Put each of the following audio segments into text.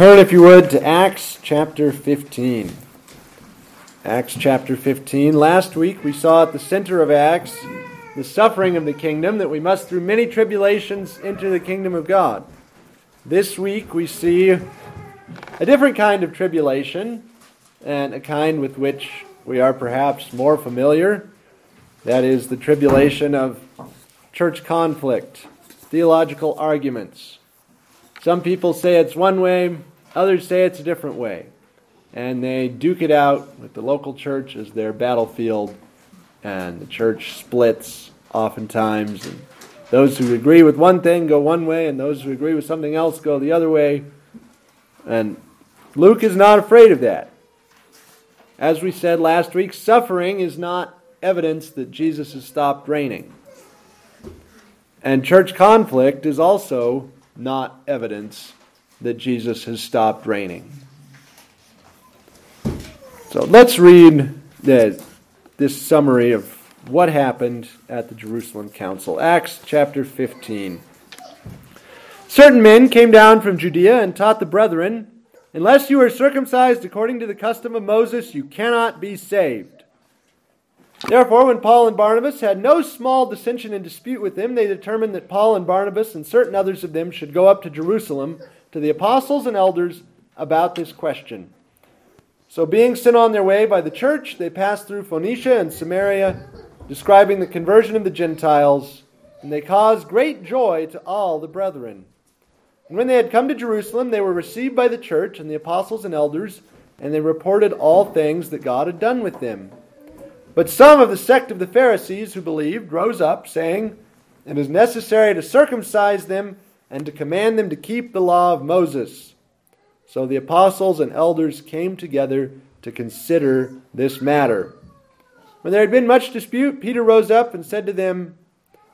Turn, if you would, to Acts chapter 15. Acts chapter 15. Last week we saw at the center of Acts the suffering of the kingdom, that we must through many tribulations enter the kingdom of God. This week we see a different kind of tribulation, and a kind with which we are perhaps more familiar. That is the tribulation of church conflict, theological arguments. Some people say it's one way, others say it's a different way. And they duke it out with the local church as their battlefield, and the church splits oftentimes. And those who agree with one thing go one way, and those who agree with something else go the other way. And Luke is not afraid of that. As we said last week, suffering is not evidence that Jesus has stopped reigning. And church conflict is also not evidence that Jesus has stopped reigning. So let's read the, this summary of what happened at the Jerusalem Council. Acts chapter 15. Certain men came down from Judea and taught the brethren, Unless you are circumcised according to the custom of Moses, you cannot be saved. Therefore, when Paul and Barnabas had no small dissension and dispute with them, they determined that Paul and Barnabas and certain others of them should go up to Jerusalem to the apostles and elders about this question. So, being sent on their way by the church, they passed through Phoenicia and Samaria, describing the conversion of the Gentiles, and they caused great joy to all the brethren. And when they had come to Jerusalem, they were received by the church and the apostles and elders, and they reported all things that God had done with them. But some of the sect of the Pharisees who believed rose up, saying, It is necessary to circumcise them and to command them to keep the law of Moses. So the apostles and elders came together to consider this matter. When there had been much dispute, Peter rose up and said to them,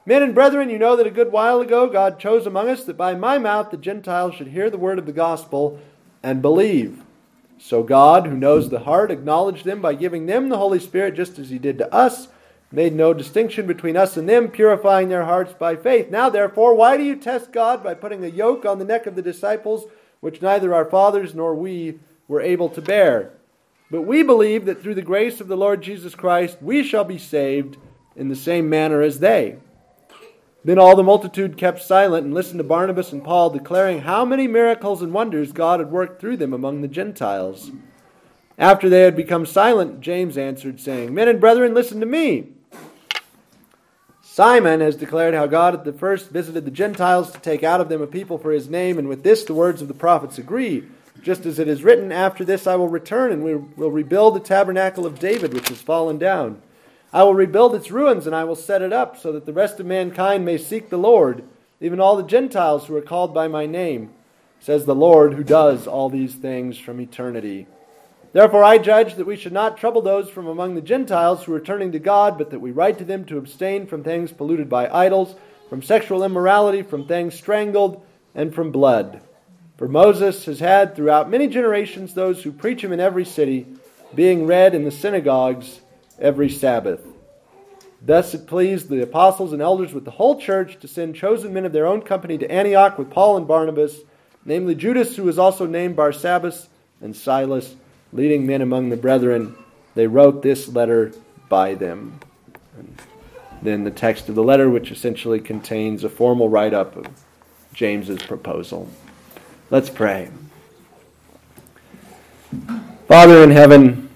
Men and brethren, you know that a good while ago God chose among us that by my mouth the Gentiles should hear the word of the gospel and believe. So God, who knows the heart, acknowledged them by giving them the Holy Spirit just as He did to us, made no distinction between us and them, purifying their hearts by faith. Now, therefore, why do you test God by putting a yoke on the neck of the disciples, which neither our fathers nor we were able to bear? But we believe that through the grace of the Lord Jesus Christ, we shall be saved in the same manner as they. Then all the multitude kept silent and listened to Barnabas and Paul, declaring how many miracles and wonders God had worked through them among the Gentiles. After they had become silent, James answered, saying, Men and brethren, listen to me. Simon has declared how God at the first visited the Gentiles to take out of them a people for his name, and with this the words of the prophets agree. Just as it is written, After this I will return, and we will rebuild the tabernacle of David, which has fallen down. I will rebuild its ruins, and I will set it up, so that the rest of mankind may seek the Lord, even all the Gentiles who are called by my name, says the Lord, who does all these things from eternity. Therefore I judge that we should not trouble those from among the Gentiles who are turning to God, but that we write to them to abstain from things polluted by idols, from sexual immorality, from things strangled, and from blood. For Moses has had throughout many generations those who preach him in every city, being read in the synagogues every Sabbath. Thus it pleased the apostles and elders with the whole church to send chosen men of their own company to Antioch with Paul and Barnabas, namely Judas, who was also named Barsabbas, and Silas, leading men among the brethren. They wrote this letter by them. And then the text of the letter, which essentially contains a formal write up of James's proposal. Let's pray. Father in heaven,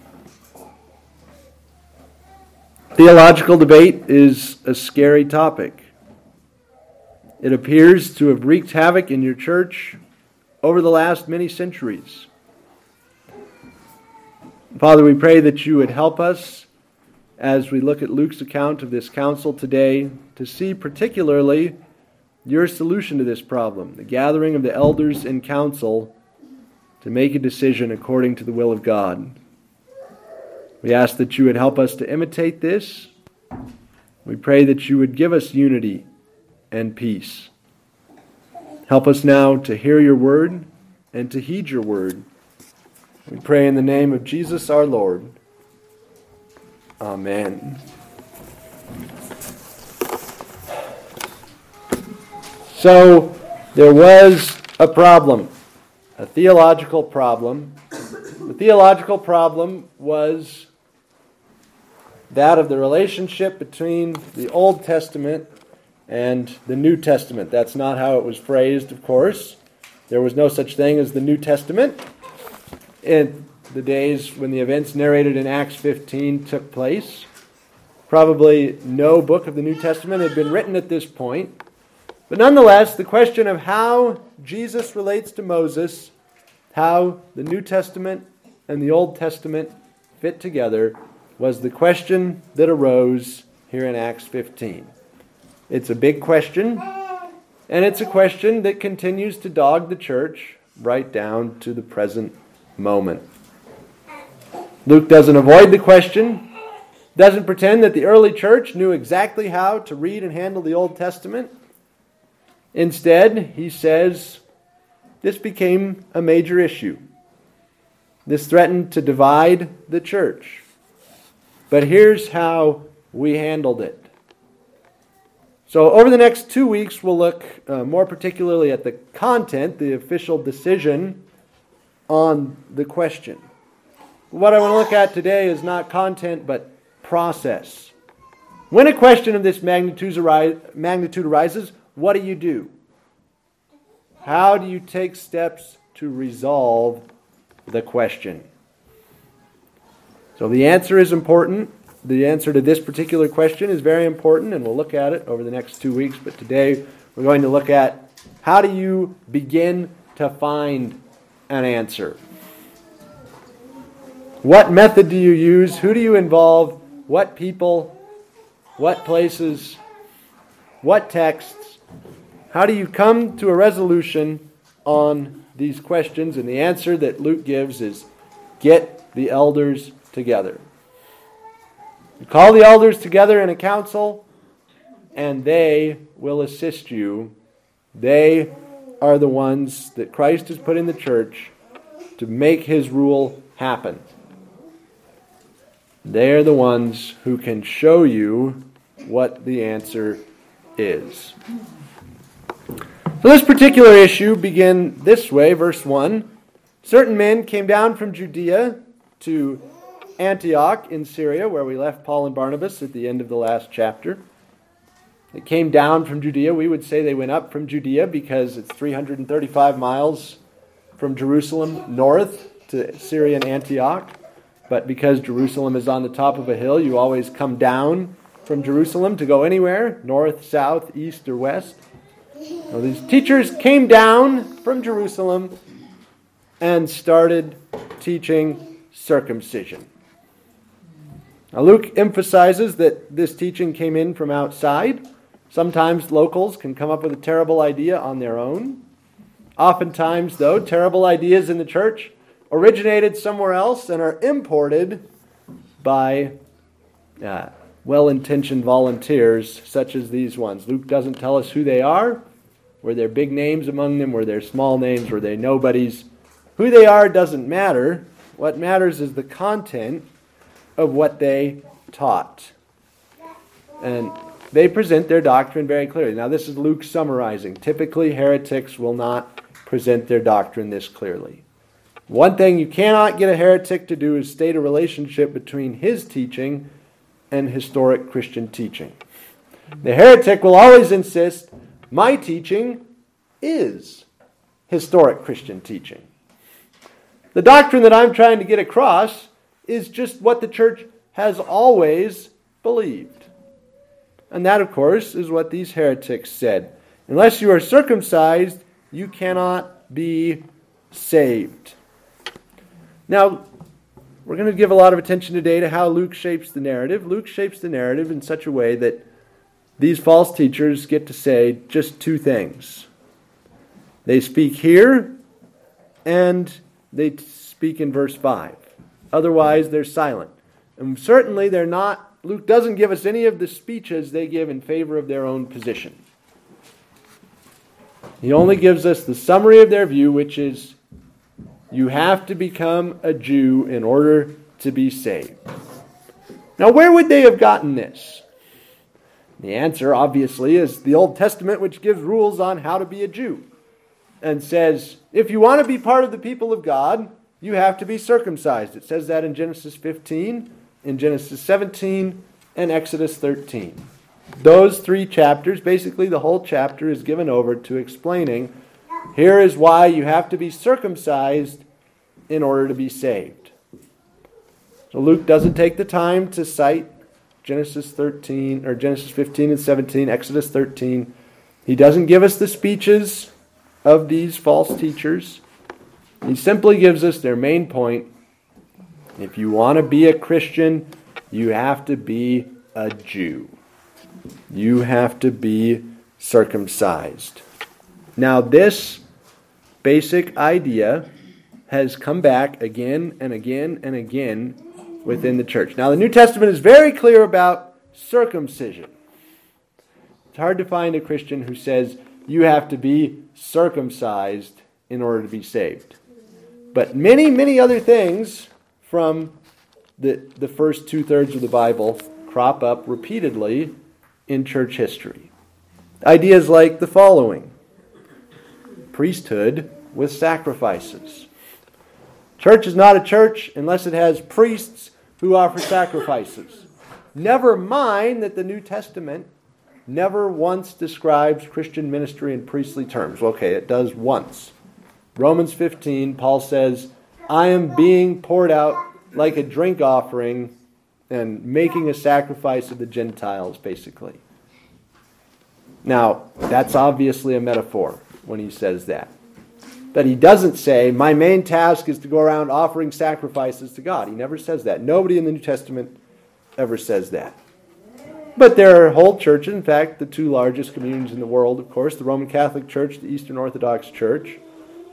Theological debate is a scary topic. It appears to have wreaked havoc in your church over the last many centuries. Father, we pray that you would help us as we look at Luke's account of this council today to see particularly your solution to this problem, the gathering of the elders in council to make a decision according to the will of God. We ask that you would help us to imitate this. We pray that you would give us unity and peace. Help us now to hear your word and to heed your word. We pray in the name of Jesus our Lord. Amen. So there was a problem. a theological problem. The theological problem was that of the relationship between the Old Testament and the New Testament. That's not how it was phrased, of course. There was no such thing as the New Testament in the days when the events narrated in Acts 15 took place. Probably no book of the New Testament had been written at this point. But nonetheless, the question of how Jesus relates to Moses, how the New Testament and the Old Testament fit together, was the question that arose here in Acts 15. It's a big question, and it's a question that continues to dog the church right down to the present moment. Luke doesn't avoid the question, doesn't pretend that the early church knew exactly how to read and handle the Old Testament. Instead, he says this became a major issue. This threatened to divide the church. But here's how we handled it. So, over the next two weeks, we'll look uh, more particularly at the content, the official decision on the question. What I want to look at today is not content, but process. When a question of this magnitude, arises, what do you do? How do you take steps to resolve the question? So the answer is important. The answer to this particular question is very important, and we'll look at it over the next two weeks. But today we're going to look at how do you begin to find an answer? What method do you use? Who do you involve? What people? What places? What texts? How do you come to a resolution on these questions? And the answer that Luke gives is get the elders together. You call the elders together in a council, and they will assist you. They are the ones that Christ has put in the church to make his rule happen. They are the ones who can show you what the answer is. So this particular issue begin this way, verse 1. Certain men came down from Judea to Antioch in Syria, where we left Paul and Barnabas at the end of the last chapter. They came down from Judea. We would say they went up from Judea because it's 335 miles from Jerusalem north to Syrian Antioch. But because Jerusalem is on the top of a hill, you always come down from Jerusalem to go anywhere north, south, east, or west. These teachers came down from Jerusalem and started teaching circumcision. Now, Luke emphasizes that this teaching came in from outside. Sometimes locals can come up with a terrible idea on their own. Oftentimes, though, terrible ideas in the church originated somewhere else and are imported by uh, well intentioned volunteers such as these ones. Luke doesn't tell us who they are. Were there big names among them? Were there small names? Were they nobodies? Who they are doesn't matter. What matters is the content of what they taught. And they present their doctrine very clearly. Now, this is Luke summarizing. Typically, heretics will not present their doctrine this clearly. One thing you cannot get a heretic to do is state a relationship between his teaching and historic Christian teaching. The heretic will always insist my teaching is historic Christian teaching. The doctrine that I'm trying to get across is just what the church has always believed. And that, of course, is what these heretics said. Unless you are circumcised, you cannot be saved. Now, we're going to give a lot of attention today to how Luke shapes the narrative. Luke shapes the narrative in such a way that these false teachers get to say just two things. They speak here and they speak in verse 5. Otherwise, they're silent. And certainly, they're not, Luke doesn't give us any of the speeches they give in favor of their own position. He only gives us the summary of their view, which is you have to become a Jew in order to be saved. Now, where would they have gotten this? The answer, obviously, is the Old Testament, which gives rules on how to be a Jew. and says, if you want to be part of the people of God, you have to be circumcised. It says that in Genesis 15, in Genesis 17, and Exodus 13. Those three chapters, basically the whole chapter, is given over to explaining here is why you have to be circumcised in order to be saved. So Luke doesn't take the time to cite Genesis 13 or Genesis 15 and 17, Exodus 13. He doesn't give us the speeches of these false teachers. He simply gives us their main point. If you want to be a Christian, you have to be a Jew. You have to be circumcised. Now, this basic idea has come back again and again and again within the church. Now, the New Testament is very clear about circumcision. It's hard to find a Christian who says you have to be circumcised in order to be saved. But many, many other things from the, the first two thirds of the Bible crop up repeatedly in church history. Ideas like the following priesthood with sacrifices. Church is not a church unless it has priests who offer sacrifices. Never mind that the New Testament never once describes Christian ministry in priestly terms. Okay, it does once. Romans 15, Paul says, I am being poured out like a drink offering and making a sacrifice of the Gentiles, basically. Now, that's obviously a metaphor when he says that. But he doesn't say, My main task is to go around offering sacrifices to God. He never says that. Nobody in the New Testament ever says that. But there are whole churches, in fact, the two largest communions in the world, of course, the Roman Catholic Church, the Eastern Orthodox Church.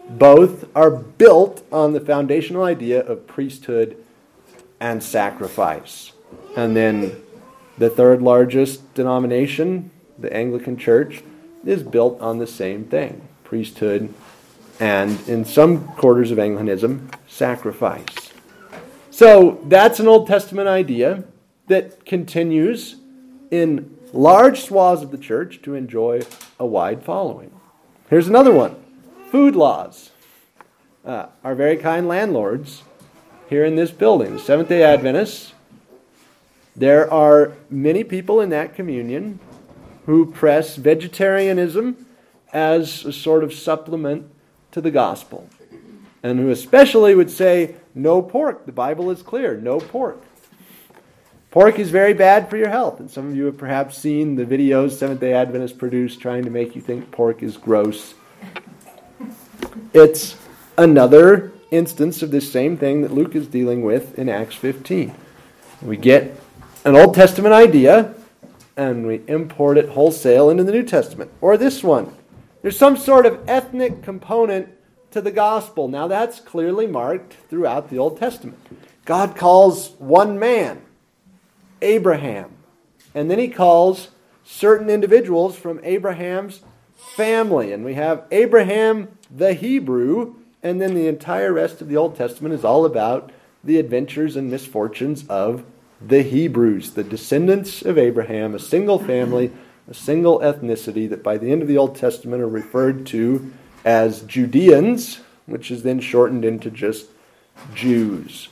Both are built on the foundational idea of priesthood and sacrifice. And then the third largest denomination, the Anglican Church, is built on the same thing priesthood and, in some quarters of Anglicanism, sacrifice. So that's an Old Testament idea that continues in large swaths of the church to enjoy a wide following. Here's another one food laws. Uh, our very kind landlords here in this building, Seventh day Adventists, there are many people in that communion who press vegetarianism as a sort of supplement to the gospel, and who especially would say, no pork. The Bible is clear no pork. Pork is very bad for your health, and some of you have perhaps seen the videos Seventh day Adventists produce trying to make you think pork is gross. It's another instance of this same thing that Luke is dealing with in Acts 15. We get an Old Testament idea and we import it wholesale into the New Testament. Or this one. There's some sort of ethnic component to the gospel. Now that's clearly marked throughout the Old Testament. God calls one man, Abraham, and then he calls certain individuals from Abraham's family. And we have Abraham the Hebrew, and then the entire rest of the Old Testament is all about the adventures and misfortunes of the Hebrews, the descendants of Abraham, a single family, a single ethnicity that by the end of the Old Testament are referred to as Judeans, which is then shortened into just Jews.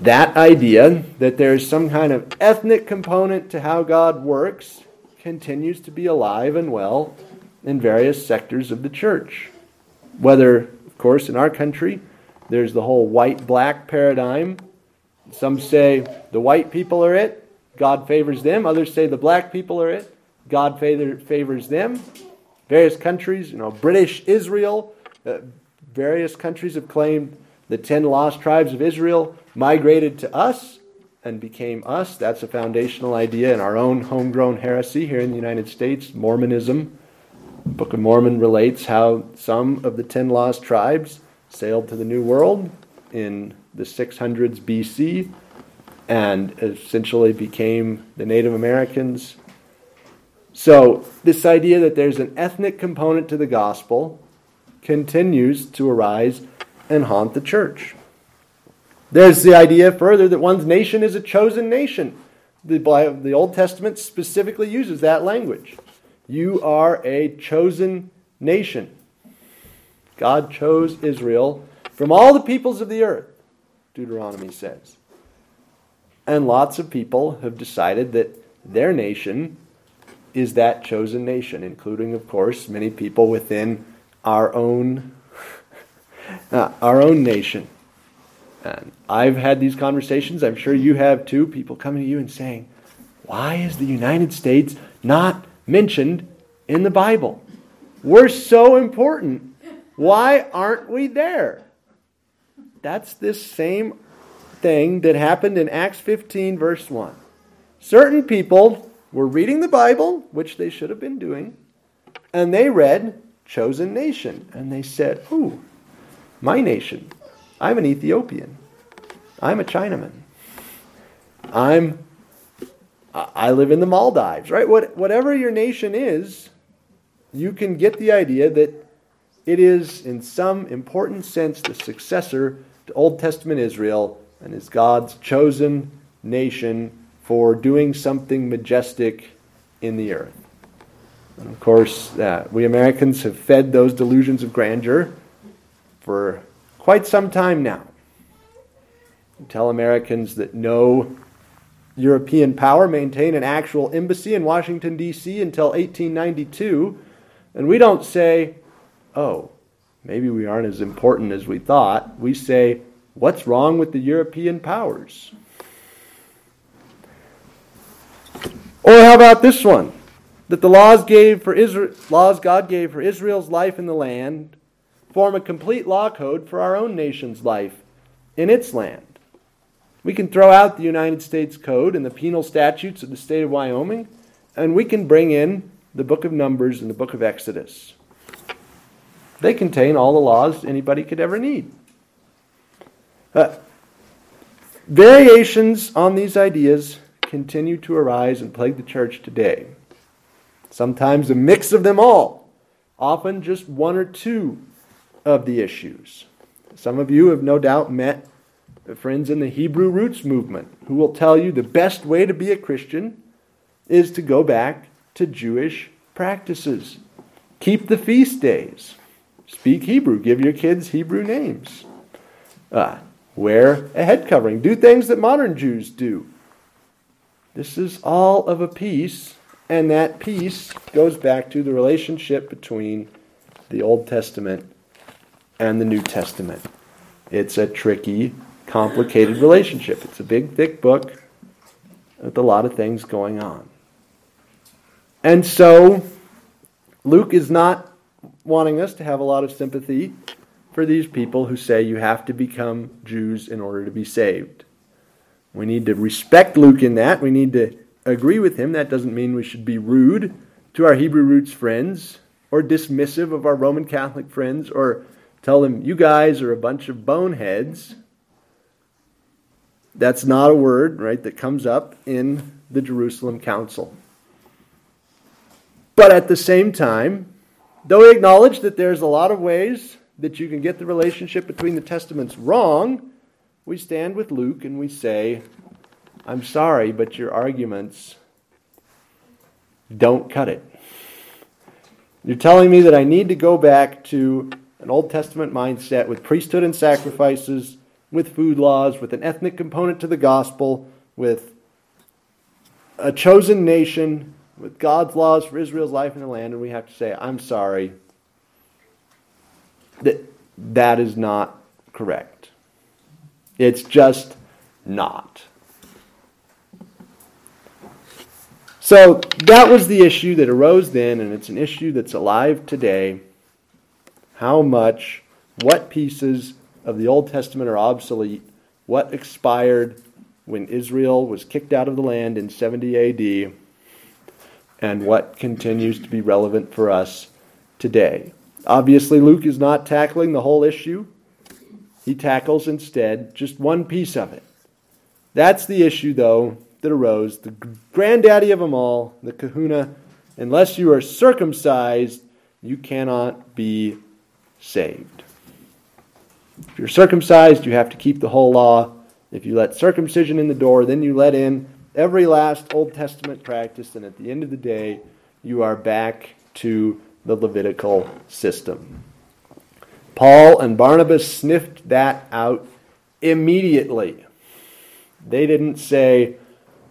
That idea that there's some kind of ethnic component to how God works continues to be alive and well in various sectors of the church. Whether, of course, in our country, there's the whole white black paradigm some say the white people are it, God favors them. Others say the black people are it, God favors them. Various countries, you know, British Israel, uh, various countries have claimed the ten lost tribes of Israel migrated to us and became us. That's a foundational idea in our own homegrown heresy here in the United States, Mormonism. The Book of Mormon relates how some of the ten lost tribes sailed to the New World in the 600s BC and essentially became the Native Americans. So, this idea that there's an ethnic component to the gospel continues to arise and haunt the church. There's the idea further that one's nation is a chosen nation. The, the Old Testament specifically uses that language. You are a chosen nation. God chose Israel from all the peoples of the earth, Deuteronomy says. And lots of people have decided that their nation is that chosen nation, including, of course, many people within our own, uh, our own nation. And I've had these conversations, I'm sure you have too, people coming to you and saying, Why is the United States not mentioned in the Bible? We're so important. Why aren't we there? That's this same thing that happened in Acts 15, verse 1. Certain people were reading the Bible, which they should have been doing, and they read chosen nation. And they said, Ooh, my nation. I'm an Ethiopian. I'm a Chinaman. I'm I live in the Maldives, right? What, whatever your nation is, you can get the idea that it is, in some important sense, the successor to Old Testament Israel and is God's chosen nation for doing something majestic in the earth. And of course, uh, we Americans have fed those delusions of grandeur for quite some time now. Tell Americans that no European power maintained an actual embassy in Washington, D.C. until 1892, and we don't say, oh, maybe we aren't as important as we thought. We say, what's wrong with the European powers? Or how about this one? That the laws gave for Israel, laws God gave for Israel's life in the land form a complete law code for our own nation's life in its land. We can throw out the United States Code and the penal statutes of the state of Wyoming, and we can bring in the book of Numbers and the book of Exodus. They contain all the laws anybody could ever need. Uh, variations on these ideas continue to arise and plague the church today. Sometimes a mix of them all, often just one or two of the issues. Some of you have no doubt met friends in the Hebrew roots movement who will tell you the best way to be a Christian is to go back to Jewish practices. Keep the feast days. Speak Hebrew. Give your kids Hebrew names. Uh, wear a head covering. Do things that modern Jews do. This is all of a piece, and that piece goes back to the relationship between the Old Testament and the New Testament. It's a tricky, complicated relationship. It's a big, thick book with a lot of things going on. And so, Luke is not wanting us to have a lot of sympathy for these people who say you have to become Jews in order to be saved. We need to respect Luke in that. We need to agree with him. That doesn't mean we should be rude to our Hebrew roots friends or dismissive of our Roman Catholic friends or tell them, you guys are a bunch of boneheads. That's not a word, right, that comes up in the Jerusalem Council. But at the same time, though we acknowledge that there's a lot of ways that you can get the relationship between the testaments wrong, we stand with Luke and we say, I'm sorry, but your arguments don't cut it. You're telling me that I need to go back to an Old Testament mindset with priesthood and sacrifices, with food laws, with an ethnic component to the gospel, with a chosen nation, with God's laws for Israel's life in the land, and we have to say, I'm sorry. That, that is not correct. It's just not. So that was the issue that arose then, and it's an issue that's alive today. How much, what pieces of the Old Testament are obsolete, what expired when Israel was kicked out of the land in 70 AD, and what continues to be relevant for us today. Obviously, Luke is not tackling the whole issue. He tackles instead just one piece of it. That's the issue, though, that arose. The granddaddy of them all, the kahuna, unless you are circumcised, you cannot be saved. If you're circumcised, you have to keep the whole law. If you let circumcision in the door, then you let in every last Old Testament practice, and at the end of the day, you are back to the Levitical system. Paul and Barnabas sniffed that out immediately. They didn't say,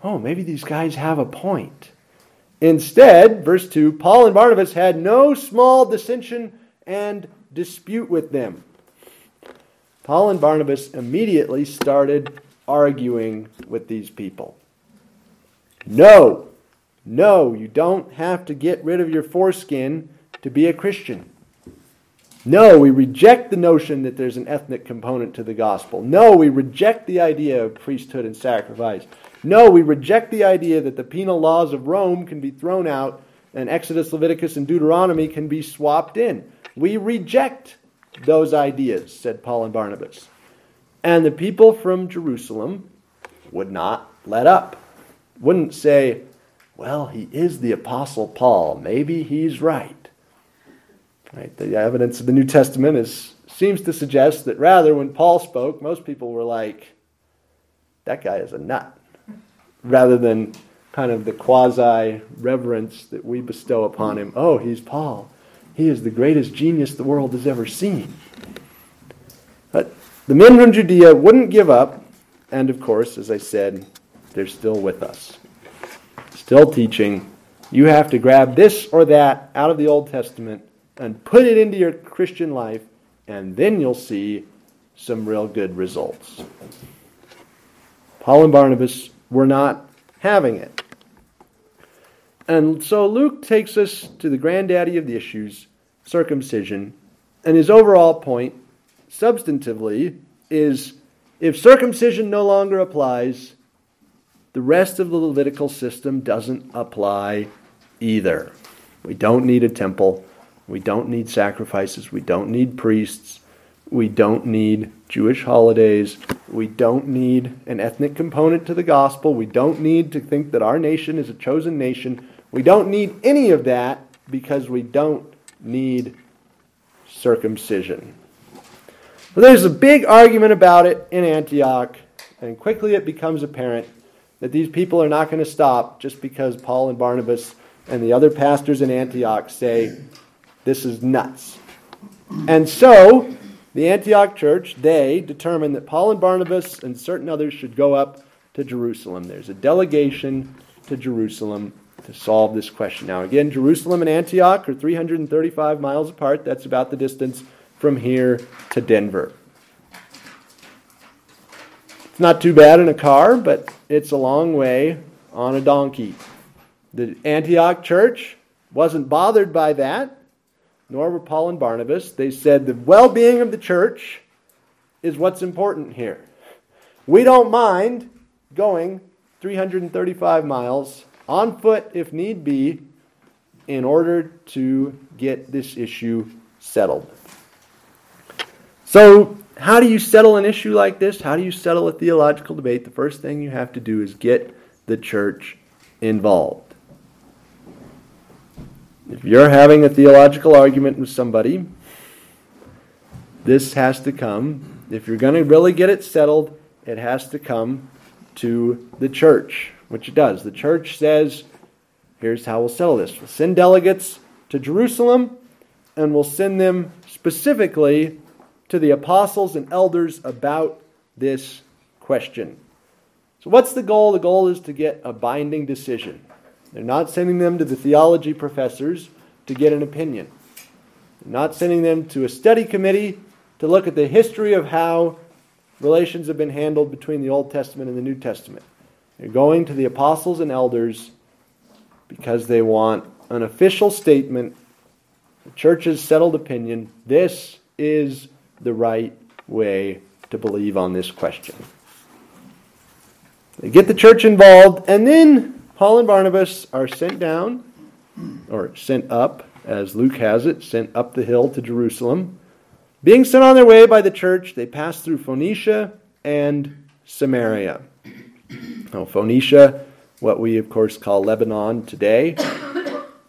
oh, maybe these guys have a point. Instead, verse 2 Paul and Barnabas had no small dissension and dispute with them. Paul and Barnabas immediately started arguing with these people. No, no, you don't have to get rid of your foreskin to be a Christian. No, we reject the notion that there's an ethnic component to the gospel. No, we reject the idea of priesthood and sacrifice. No, we reject the idea that the penal laws of Rome can be thrown out and Exodus, Leviticus, and Deuteronomy can be swapped in. We reject those ideas, said Paul and Barnabas. And the people from Jerusalem would not let up, wouldn't say, well, he is the Apostle Paul. Maybe he's right. Right? The evidence of the New Testament is, seems to suggest that rather, when Paul spoke, most people were like, that guy is a nut, rather than kind of the quasi reverence that we bestow upon him. Oh, he's Paul. He is the greatest genius the world has ever seen. But the men from Judea wouldn't give up, and of course, as I said, they're still with us. Still teaching. You have to grab this or that out of the Old Testament and put it into your Christian life, and then you'll see some real good results. Paul and Barnabas were not having it. And so Luke takes us to the granddaddy of the issues, circumcision, and his overall point, substantively, is if circumcision no longer applies, the rest of the Levitical system doesn't apply either. We don't need a temple. We don't need sacrifices. We don't need priests. We don't need Jewish holidays. We don't need an ethnic component to the gospel. We don't need to think that our nation is a chosen nation. We don't need any of that because we don't need circumcision. Well, there's a big argument about it in Antioch, and quickly it becomes apparent that these people are not going to stop just because Paul and Barnabas and the other pastors in Antioch say this is nuts. And so, the Antioch church, they determined that Paul and Barnabas and certain others should go up to Jerusalem. There's a delegation to Jerusalem to solve this question. Now, again, Jerusalem and Antioch are 335 miles apart. That's about the distance from here to Denver. It's not too bad in a car, but it's a long way on a donkey. The Antioch church wasn't bothered by that nor were Paul and Barnabas. They said the well being of the church is what's important here. We don't mind going 335 miles on foot if need be in order to get this issue settled. So, how do you settle an issue like this? How do you settle a theological debate? The first thing you have to do is get the church involved. If you're having a theological argument with somebody, this has to come. If you're going to really get it settled, it has to come to the church, which it does. The church says, here's how we'll settle this. We'll send delegates to Jerusalem, and we'll send them specifically to the apostles and elders about this question. So, what's the goal? The goal is to get a binding decision. They're not sending them to the theology professors to get an opinion. They're not sending them to a study committee to look at the history of how relations have been handled between the Old Testament and the New Testament. They're going to the apostles and elders because they want an official statement, the church's settled opinion. This is the right way to believe on this question. They get the church involved, and then Paul and Barnabas are sent down, or sent up, as Luke has it, sent up the hill to Jerusalem. Being sent on their way by the church, they pass through Phoenicia and Samaria. Now, Phoenicia, what we of course call Lebanon today,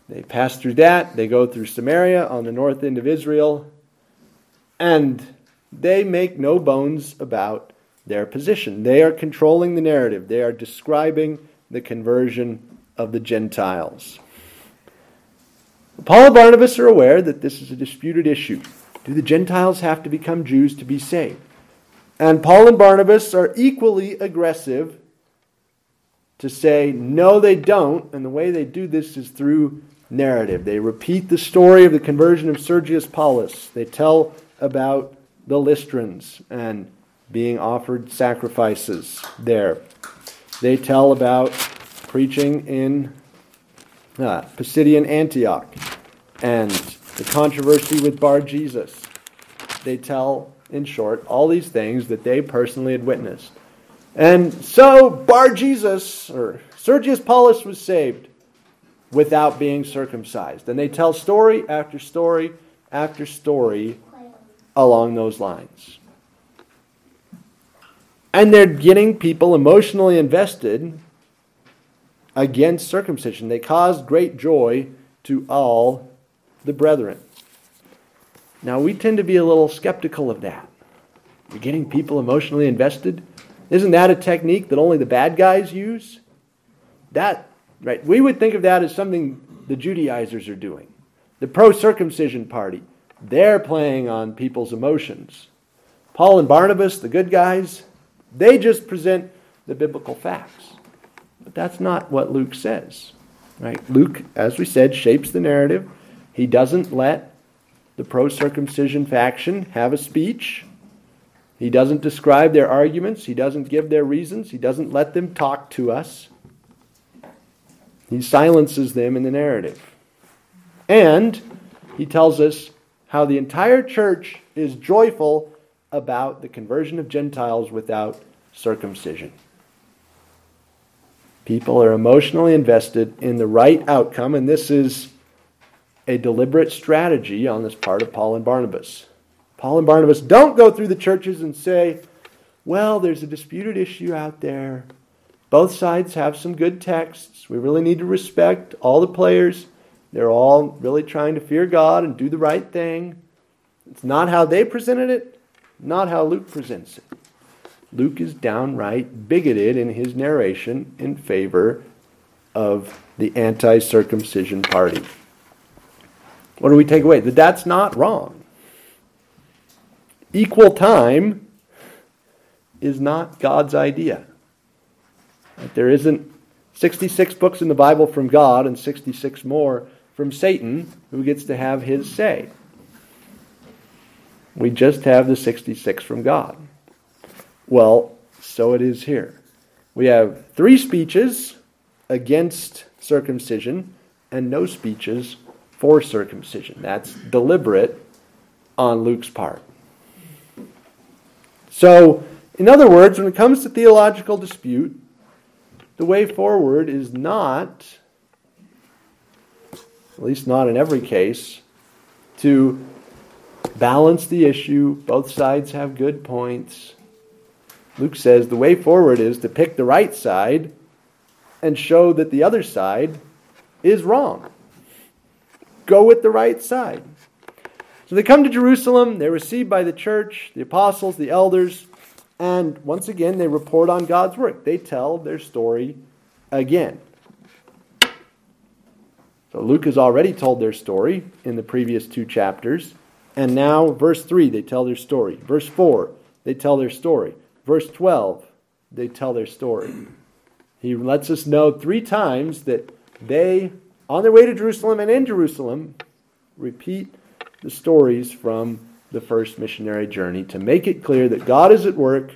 they pass through that. They go through Samaria on the north end of Israel, and they make no bones about their position. They are controlling the narrative, they are describing the conversion of the Gentiles. Paul and Barnabas are aware that this is a disputed issue. Do the Gentiles have to become Jews to be saved? And Paul and Barnabas are equally aggressive to say, no, they don't. And the way they do this is through narrative. They repeat the story of the conversion of Sergius Paulus. They tell about the Lystrans and being offered sacrifices there. They tell about preaching in uh, Pisidian Antioch and the controversy with Bar Jesus. They tell, in short, all these things that they personally had witnessed. And so Bar Jesus, or Sergius Paulus, was saved without being circumcised. And they tell story after story after story along those lines. And they're getting people emotionally invested against circumcision. They caused great joy to all the brethren. Now, we tend to be a little skeptical of that. You're getting people emotionally invested. Isn't that a technique that only the bad guys use? That, right? We would think of that as something the Judaizers are doing. The pro circumcision party, they're playing on people's emotions. Paul and Barnabas, the good guys, they just present the biblical facts. But that's not what Luke says. Right? Luke, as we said, shapes the narrative. He doesn't let the pro circumcision faction have a speech. He doesn't describe their arguments. He doesn't give their reasons. He doesn't let them talk to us. He silences them in the narrative. And he tells us how the entire church is joyful about the conversion of Gentiles without circumcision. People are emotionally invested in the right outcome, and this is a deliberate strategy on this part of Paul and Barnabas. Paul and Barnabas don't go through the churches and say, well, there's a disputed issue out there. Both sides have some good texts. We really need to respect all the players. They're all really trying to fear God and do the right thing. It's not how they presented it, not how Luke presents it. Luke is downright bigoted in his narration in favor of the anti circumcision party. What do we take away? That that's not wrong. Equal time is not God's idea. There isn't 66 books in the Bible from God and 66 more from Satan who gets to have his say. We just have the 66 from God. Well, so it is here. We have three speeches against circumcision and no speeches for circumcision. That's deliberate on Luke's part. So, in other words, when it comes to theological dispute, the way forward is not, at least not in every case, to balance the issue. Both sides have good points. Luke says the way forward is to pick the right side and show that the other side is wrong. Go with the right side. So they come to Jerusalem, they're received by the church, the apostles, the elders, and once again they report on God's work. They tell their story again. So Luke has already told their story in the previous two chapters. And now, verse 3, they tell their story. Verse 4, they tell their story. Verse 12, they tell their story. He lets us know three times that they, on their way to Jerusalem and in Jerusalem, repeat the stories from the first missionary journey to make it clear that God is at work,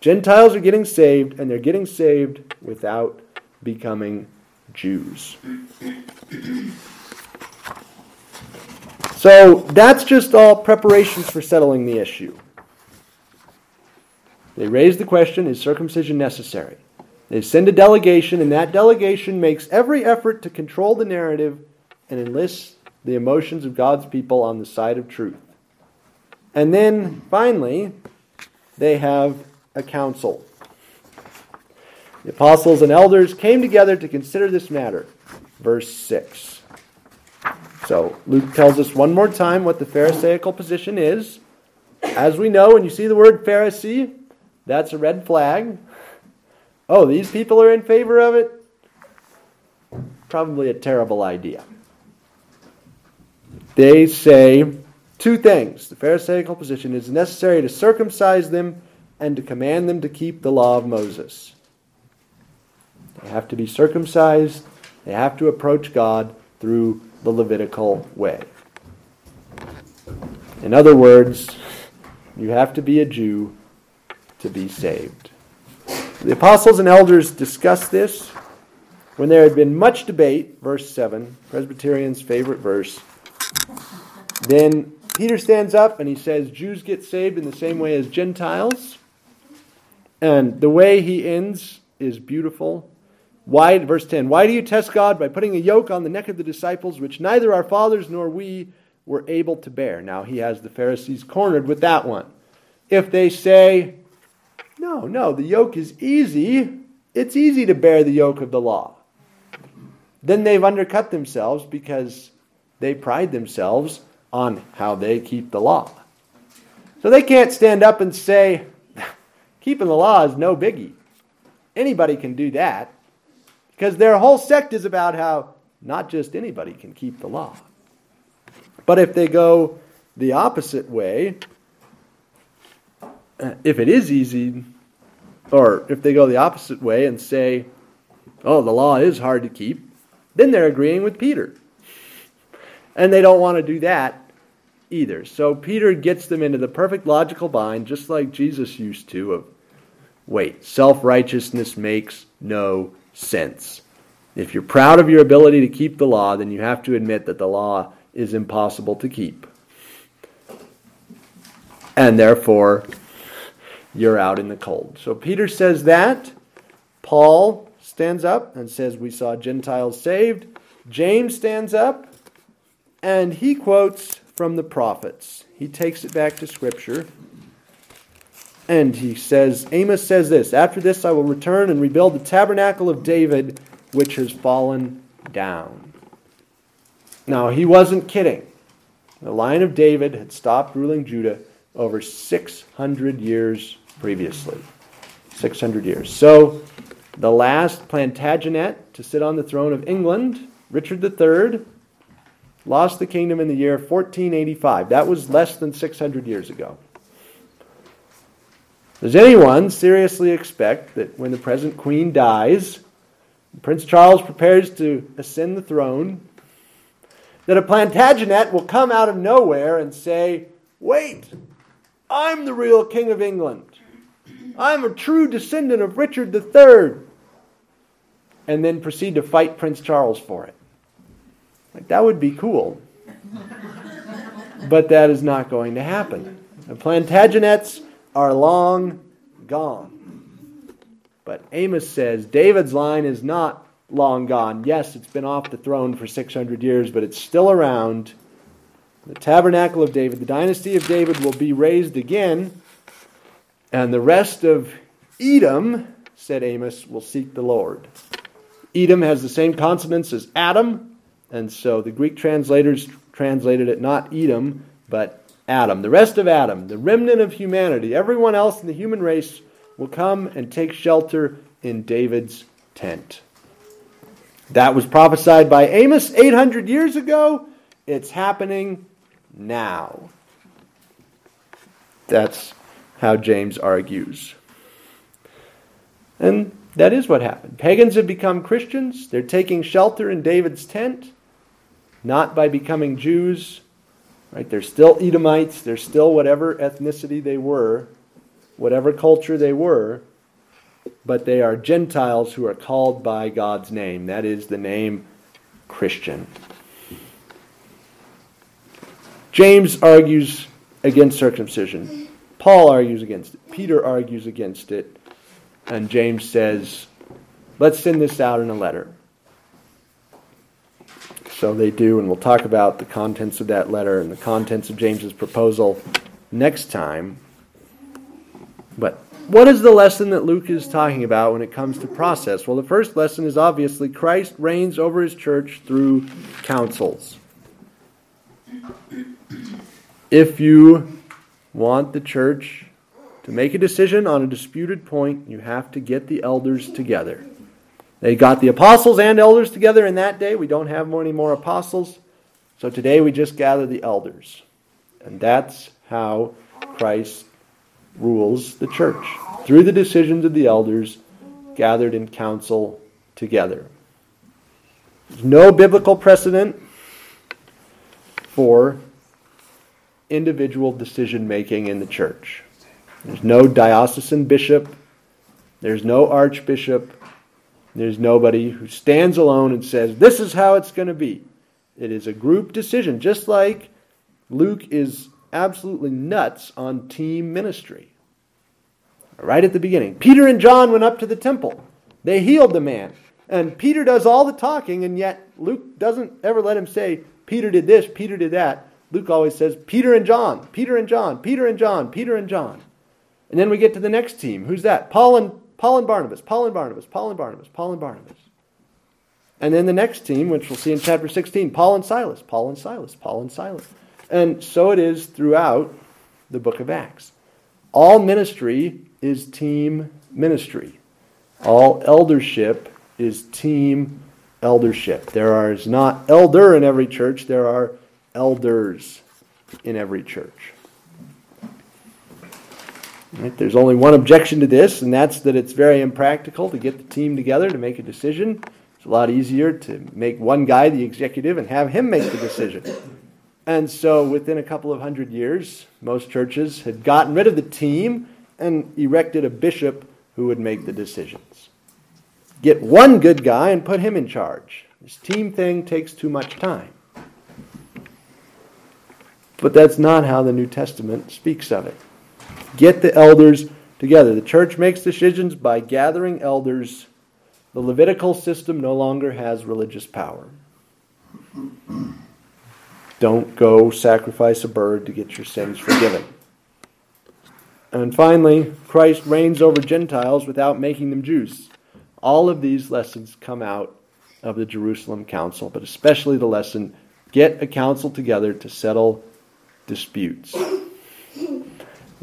Gentiles are getting saved, and they're getting saved without becoming Jews. So that's just all preparations for settling the issue. They raise the question is circumcision necessary? They send a delegation, and that delegation makes every effort to control the narrative and enlists the emotions of God's people on the side of truth. And then, finally, they have a council. The apostles and elders came together to consider this matter. Verse 6. So, Luke tells us one more time what the Pharisaical position is. As we know, when you see the word Pharisee, that's a red flag. Oh, these people are in favor of it? Probably a terrible idea. They say two things. The Pharisaical position is necessary to circumcise them and to command them to keep the law of Moses. They have to be circumcised, they have to approach God through the Levitical way. In other words, you have to be a Jew to be saved. The apostles and elders discussed this when there had been much debate, verse 7, Presbyterian's favorite verse. Then Peter stands up and he says, Jews get saved in the same way as Gentiles. And the way he ends is beautiful. Why, verse 10, why do you test God by putting a yoke on the neck of the disciples, which neither our fathers nor we were able to bear? Now he has the Pharisees cornered with that one. If they say, no, no, the yoke is easy, it's easy to bear the yoke of the law. Then they've undercut themselves because they pride themselves on how they keep the law. So they can't stand up and say, keeping the law is no biggie. Anybody can do that. Because their whole sect is about how not just anybody can keep the law. But if they go the opposite way, uh, if it is easy, or if they go the opposite way and say, oh, the law is hard to keep, then they're agreeing with Peter. And they don't want to do that either. So Peter gets them into the perfect logical bind, just like Jesus used to, of wait, self righteousness makes no sense. If you're proud of your ability to keep the law, then you have to admit that the law is impossible to keep. And therefore, you're out in the cold. So Peter says that. Paul stands up and says, We saw Gentiles saved. James stands up and he quotes from the prophets. He takes it back to Scripture. And he says, Amos says this After this I will return and rebuild the tabernacle of David, which has fallen down. Now, he wasn't kidding. The line of David had stopped ruling Judah over 600 years previously. 600 years. So, the last Plantagenet to sit on the throne of England, Richard III, lost the kingdom in the year 1485. That was less than 600 years ago. Does anyone seriously expect that when the present queen dies, Prince Charles prepares to ascend the throne, that a Plantagenet will come out of nowhere and say, Wait, I'm the real King of England. I'm a true descendant of Richard III. And then proceed to fight Prince Charles for it. Like, that would be cool. but that is not going to happen. The Plantagenets are long gone. But Amos says David's line is not long gone. Yes, it's been off the throne for 600 years, but it's still around. The tabernacle of David, the dynasty of David, will be raised again, and the rest of Edom, said Amos, will seek the Lord. Edom has the same consonants as Adam, and so the Greek translators translated it not Edom, but Adam. The rest of Adam, the remnant of humanity, everyone else in the human race will come and take shelter in David's tent. That was prophesied by Amos 800 years ago. It's happening now. That's how James argues. And that is what happened. Pagans have become Christians. They're taking shelter in David's tent, not by becoming Jews. Right? They're still Edomites. They're still whatever ethnicity they were, whatever culture they were, but they are Gentiles who are called by God's name. That is the name Christian. James argues against circumcision. Paul argues against it. Peter argues against it. And James says, let's send this out in a letter. So they do, and we'll talk about the contents of that letter and the contents of James's proposal next time. But what is the lesson that Luke is talking about when it comes to process? Well, the first lesson is obviously Christ reigns over his church through councils. If you want the church to make a decision on a disputed point, you have to get the elders together. They got the apostles and elders together in that day. We don't have any more apostles. So today we just gather the elders. And that's how Christ rules the church through the decisions of the elders gathered in council together. There's no biblical precedent for individual decision making in the church. There's no diocesan bishop, there's no archbishop, there's nobody who stands alone and says, This is how it's going to be. It is a group decision, just like Luke is absolutely nuts on team ministry. Right at the beginning, Peter and John went up to the temple. They healed the man. And Peter does all the talking, and yet Luke doesn't ever let him say, Peter did this, Peter did that. Luke always says, Peter and John, Peter and John, Peter and John, Peter and John. And then we get to the next team. Who's that? Paul and Paul and Barnabas, Paul and Barnabas, Paul and Barnabas, Paul and Barnabas. And then the next team, which we'll see in chapter 16, Paul and Silas, Paul and Silas, Paul and Silas. And so it is throughout the book of Acts. All ministry is team ministry. All eldership is team eldership. There is not elder in every church, there are elders in every church. Right? There's only one objection to this, and that's that it's very impractical to get the team together to make a decision. It's a lot easier to make one guy the executive and have him make the decision. And so, within a couple of hundred years, most churches had gotten rid of the team and erected a bishop who would make the decisions. Get one good guy and put him in charge. This team thing takes too much time. But that's not how the New Testament speaks of it. Get the elders together. The church makes decisions by gathering elders. The Levitical system no longer has religious power. Don't go sacrifice a bird to get your sins forgiven. And finally, Christ reigns over Gentiles without making them Jews. All of these lessons come out of the Jerusalem Council, but especially the lesson get a council together to settle disputes.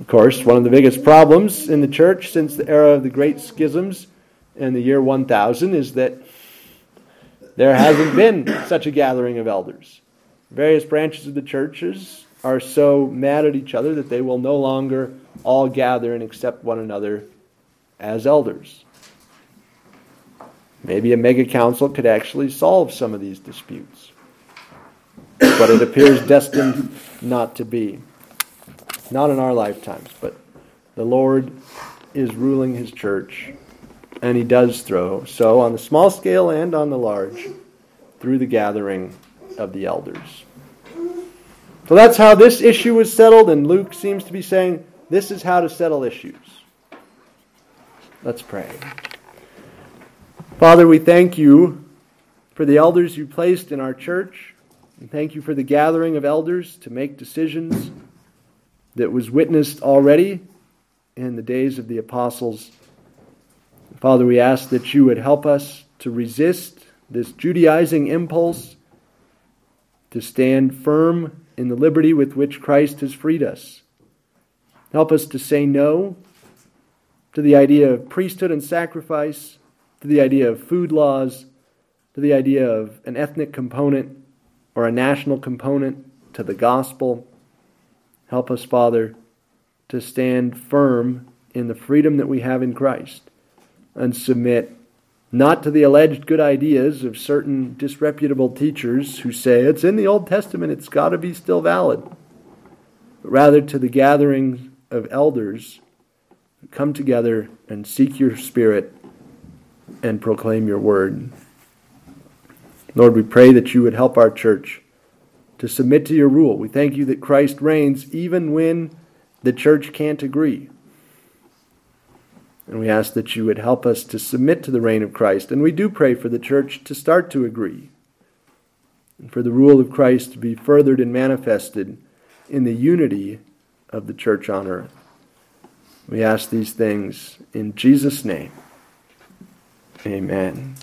Of course, one of the biggest problems in the church since the era of the great schisms in the year 1000 is that there hasn't been such a gathering of elders. Various branches of the churches are so mad at each other that they will no longer all gather and accept one another as elders. Maybe a mega council could actually solve some of these disputes. But it appears destined not to be. Not in our lifetimes, but the Lord is ruling his church, and he does throw, so on the small scale and on the large, through the gathering of the elders. So that's how this issue was settled, and Luke seems to be saying this is how to settle issues. Let's pray. Father, we thank you for the elders you placed in our church, and thank you for the gathering of elders to make decisions that was witnessed already in the days of the apostles. Father, we ask that you would help us to resist this Judaizing impulse, to stand firm in the liberty with which Christ has freed us. Help us to say no to the idea of priesthood and sacrifice, to the idea of food laws, to the idea of an ethnic component or a national component to the gospel. Help us, Father, to stand firm in the freedom that we have in Christ and submit not to the alleged good ideas of certain disreputable teachers who say it's in the Old Testament, it's got to be still valid, but rather to the gathering of elders who come together and seek your Spirit and proclaim your word. Lord, we pray that you would help our church to submit to your rule. We thank you that Christ reigns even when the church can't agree. And we ask that you would help us to submit to the reign of Christ. And we do pray for the church to start to agree, and for the rule of Christ to be furthered and manifested in the unity of the church on earth. We ask these things in Jesus' name. Amen.